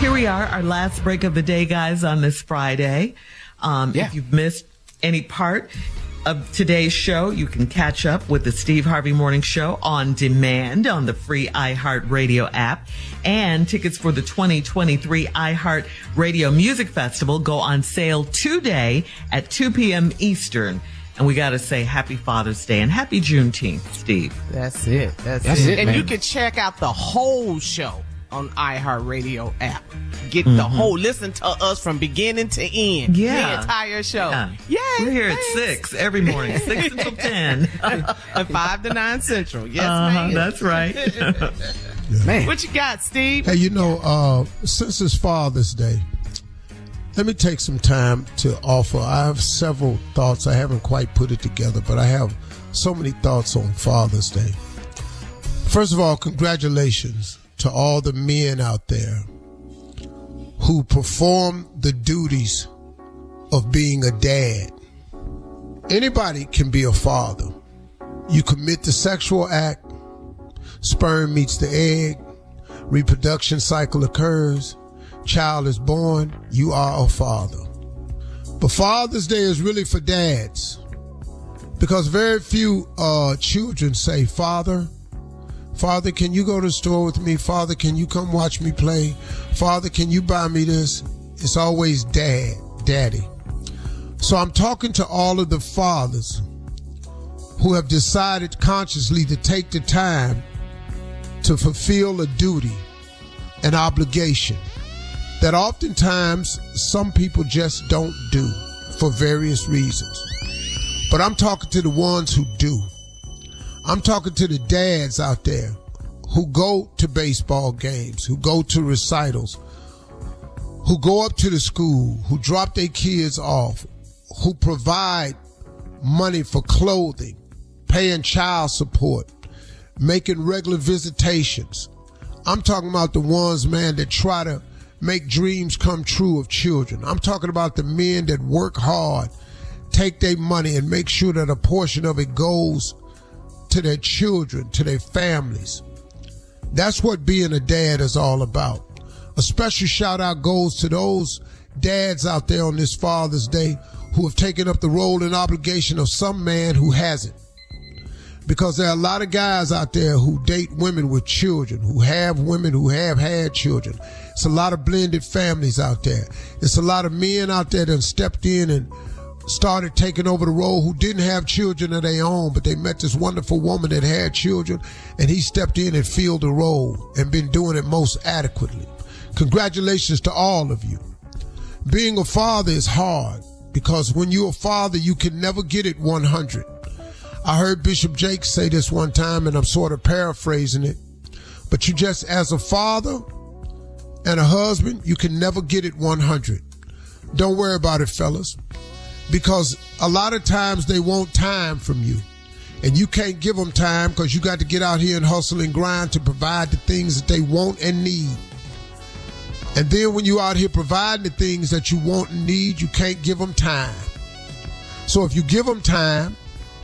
Here we are, our last break of the day, guys, on this Friday. Um, Yeah. If you've missed any part of today's show, you can catch up with the Steve Harvey Morning Show on demand on the free iHeartRadio app. And tickets for the 2023 iHeart Radio Music Festival go on sale today at 2 p.m. Eastern. And we got to say happy Father's Day and happy Juneteenth, Steve. That's it. That's, That's it. it, and man. you can check out the whole show on iHeartRadio app. Get the whole listen to us from beginning to end. Yeah. The entire show. Yeah. Yay. We're here thanks. at 6 every morning, 6 until 10. At five to nine central. Yes, Uh-huh, ma'am. that's right. Man. What you got, Steve? Hey, you know, uh, since it's Father's Day, let me take some time to offer. I have several thoughts. I haven't quite put it together, but I have so many thoughts on Father's Day. First of all, congratulations to all the men out there who perform the duties of being a dad. Anybody can be a father. You commit the sexual act, sperm meets the egg, reproduction cycle occurs, child is born, you are a father. But Father's Day is really for dads because very few uh, children say, Father, Father, can you go to the store with me? Father, can you come watch me play? Father, can you buy me this? It's always dad, daddy. So I'm talking to all of the fathers who have decided consciously to take the time to fulfill a duty, an obligation that oftentimes some people just don't do for various reasons. But I'm talking to the ones who do. I'm talking to the dads out there who go to baseball games, who go to recitals, who go up to the school, who drop their kids off, who provide money for clothing, paying child support, making regular visitations. I'm talking about the ones, man, that try to make dreams come true of children. I'm talking about the men that work hard, take their money and make sure that a portion of it goes to their children, to their families. That's what being a dad is all about. A special shout out goes to those dads out there on this Father's Day who have taken up the role and obligation of some man who hasn't. Because there are a lot of guys out there who date women with children, who have women who have had children. It's a lot of blended families out there. It's a lot of men out there that have stepped in and started taking over the role who didn't have children of their own, but they met this wonderful woman that had children, and he stepped in and filled the role and been doing it most adequately. Congratulations to all of you. Being a father is hard because when you're a father, you can never get it 100. I heard Bishop Jake say this one time, and I'm sort of paraphrasing it. But you just, as a father and a husband, you can never get it 100. Don't worry about it, fellas because a lot of times they want time from you and you can't give them time because you got to get out here and hustle and grind to provide the things that they want and need. And then when you out here providing the things that you want and need, you can't give them time. So if you give them time,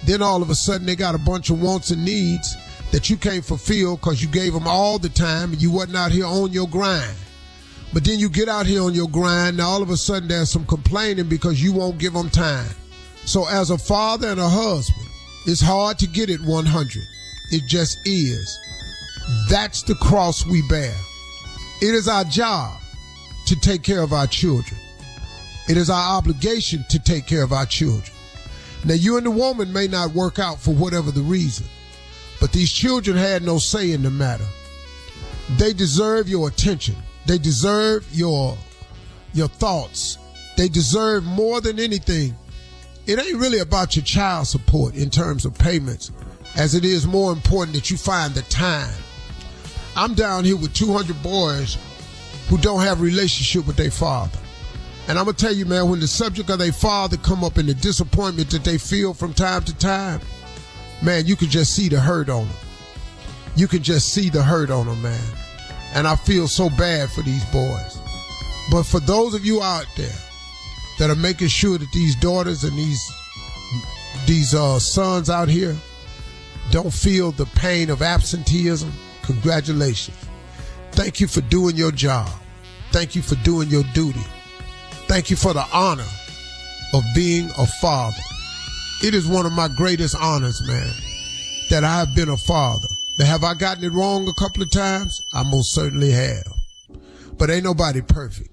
then all of a sudden they got a bunch of wants and needs that you can't fulfill because you gave them all the time and you wasn't out here on your grind. But then you get out here on your grind, and all of a sudden there's some complaining because you won't give them time. So as a father and a husband, it's hard to get it 100. It just is. That's the cross we bear. It is our job to take care of our children. It is our obligation to take care of our children. Now, you and the woman may not work out for whatever the reason, but these children had no say in the matter. They deserve your attention. They deserve your your thoughts. They deserve more than anything. It ain't really about your child support in terms of payments, as it is more important that you find the time. I'm down here with 200 boys who don't have relationship with their father. And I'm gonna tell you, man, when the subject of their father come up and the disappointment that they feel from time to time, man, you can just see the hurt on them. You can just see the hurt on them, man. And I feel so bad for these boys. But for those of you out there that are making sure that these daughters and these these uh, sons out here don't feel the pain of absenteeism, congratulations. Thank you for doing your job. Thank you for doing your duty. Thank you for the honor of being a father. It is one of my greatest honors, man, that I have been a father. Now, have I gotten it wrong a couple of times? I most certainly have. But ain't nobody perfect.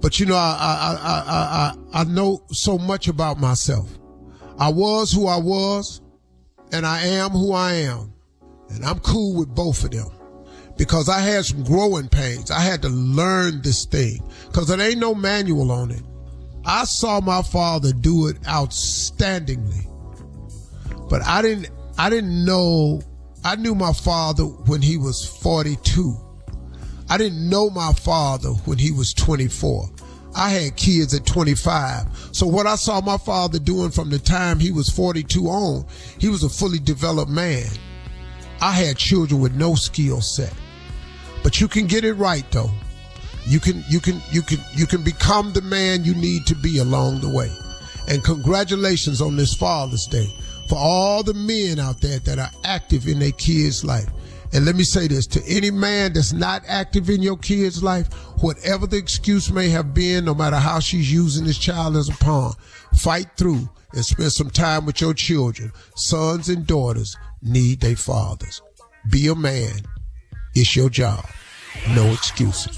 But you know, I, I, I, I, I know so much about myself. I was who I was, and I am who I am. And I'm cool with both of them because I had some growing pains. I had to learn this thing because there ain't no manual on it. I saw my father do it outstandingly, but I didn't, I didn't know I knew my father when he was 42. I didn't know my father when he was 24. I had kids at 25. So what I saw my father doing from the time he was 42 on, he was a fully developed man. I had children with no skill set. But you can get it right though. You can you can you can you can become the man you need to be along the way. And congratulations on this Father's Day for all the men out there that are active in their kids' life. And let me say this to any man that's not active in your kid's life, whatever the excuse may have been, no matter how she's using this child as a pawn, fight through and spend some time with your children. Sons and daughters need their fathers. Be a man. It's your job. No excuses.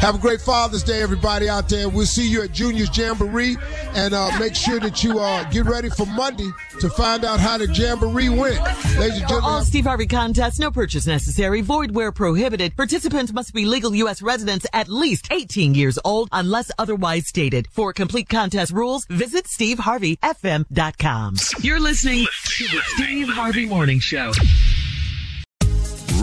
Have a great Father's Day, everybody out there. We'll see you at Junior's Jamboree, and uh, make sure that you uh, get ready for Monday to find out how the Jamboree went. Ladies and gentlemen, all Steve Harvey contests, no purchase necessary, void where prohibited. Participants must be legal U.S. residents at least 18 years old, unless otherwise stated. For complete contest rules, visit SteveHarveyFM.com. You're listening to the Steve Harvey Morning Show.